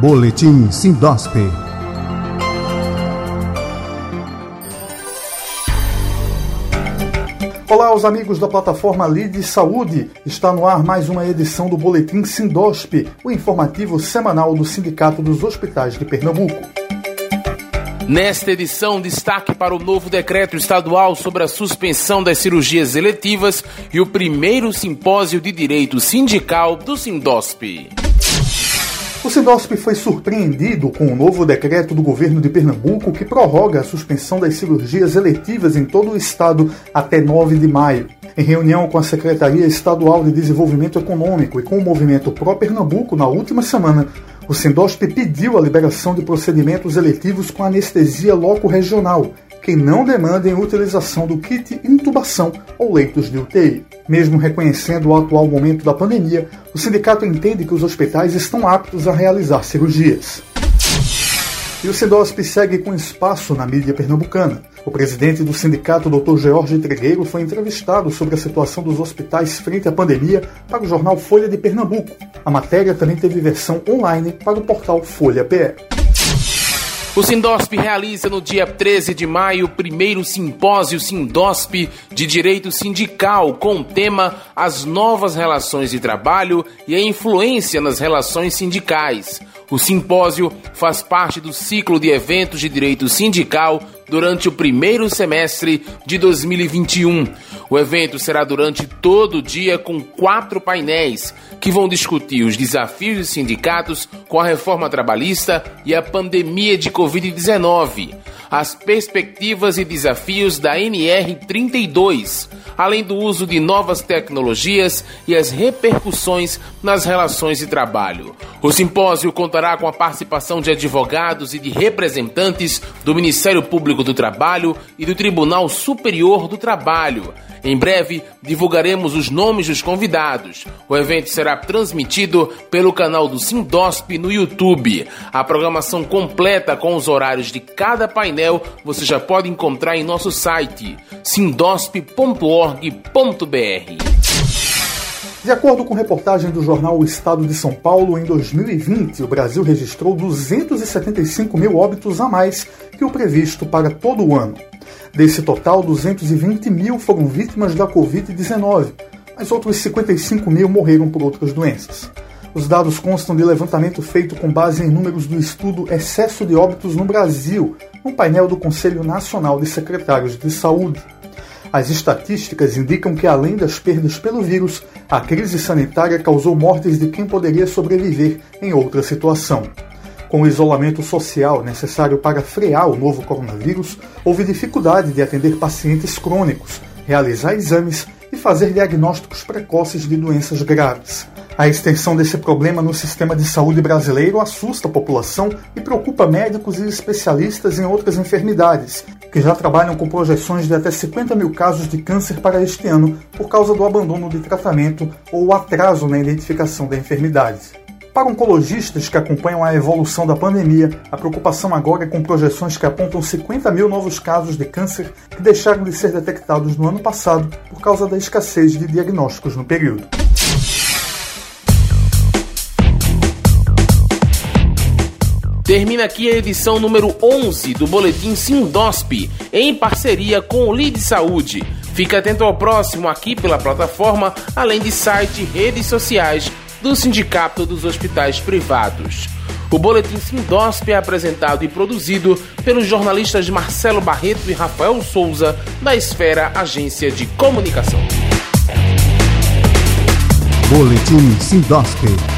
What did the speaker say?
Boletim Sindosp. Olá, os amigos da plataforma Lide Saúde. Está no ar mais uma edição do Boletim Sindosp, o informativo semanal do Sindicato dos Hospitais de Pernambuco. Nesta edição, destaque para o novo decreto estadual sobre a suspensão das cirurgias eletivas e o primeiro simpósio de direito sindical do Sindosp. O Sindosp foi surpreendido com o novo decreto do governo de Pernambuco que prorroga a suspensão das cirurgias eletivas em todo o estado até 9 de maio. Em reunião com a Secretaria Estadual de Desenvolvimento Econômico e com o movimento Pro Pernambuco na última semana, o Sindosp pediu a liberação de procedimentos eletivos com anestesia loco-regional, que não demandem utilização do kit intubação ou leitos de UTI. Mesmo reconhecendo o atual momento da pandemia, o sindicato entende que os hospitais estão aptos a realizar cirurgias. E o Sindosp segue com espaço na mídia pernambucana. O presidente do sindicato, Dr. George Tregueiro, foi entrevistado sobre a situação dos hospitais frente à pandemia para o jornal Folha de Pernambuco. A matéria também teve versão online para o portal Folha PR. O Sindosp realiza no dia 13 de maio o primeiro simpósio Sindosp de Direito Sindical com o tema As Novas Relações de Trabalho e a Influência nas Relações Sindicais. O simpósio faz parte do ciclo de eventos de direito sindical durante o primeiro semestre de 2021. O evento será durante todo o dia com quatro painéis que vão discutir os desafios dos sindicatos com a reforma trabalhista e a pandemia de Covid-19, as perspectivas e desafios da NR32, além do uso de novas tecnologias e as repercussões nas relações de trabalho. O simpósio contará com a participação de advogados e de representantes do Ministério Público do Trabalho e do Tribunal Superior do Trabalho. Em breve, divulgaremos os nomes dos convidados. O evento será transmitido pelo canal do Sindosp no YouTube. A programação completa com os horários de cada painel você já pode encontrar em nosso site sindosp.org.br. De acordo com reportagem do jornal O Estado de São Paulo, em 2020, o Brasil registrou 275 mil óbitos a mais que o previsto para todo o ano. Desse total, 220 mil foram vítimas da Covid-19, mas outros 55 mil morreram por outras doenças. Os dados constam de levantamento feito com base em números do estudo Excesso de Óbitos no Brasil, no painel do Conselho Nacional de Secretários de Saúde. As estatísticas indicam que, além das perdas pelo vírus, a crise sanitária causou mortes de quem poderia sobreviver em outra situação. Com o isolamento social necessário para frear o novo coronavírus, houve dificuldade de atender pacientes crônicos, realizar exames e fazer diagnósticos precoces de doenças graves. A extensão desse problema no sistema de saúde brasileiro assusta a população e preocupa médicos e especialistas em outras enfermidades, que já trabalham com projeções de até 50 mil casos de câncer para este ano por causa do abandono de tratamento ou atraso na identificação da enfermidade. Para oncologistas que acompanham a evolução da pandemia, a preocupação agora é com projeções que apontam 50 mil novos casos de câncer que deixaram de ser detectados no ano passado por causa da escassez de diagnósticos no período. Termina aqui a edição número 11 do Boletim Sindosp, em parceria com o Lide Saúde. Fique atento ao próximo aqui pela plataforma, além de site e redes sociais do Sindicato dos Hospitais Privados. O Boletim Sindosp é apresentado e produzido pelos jornalistas Marcelo Barreto e Rafael Souza, da Esfera Agência de Comunicação. Boletim Sindosp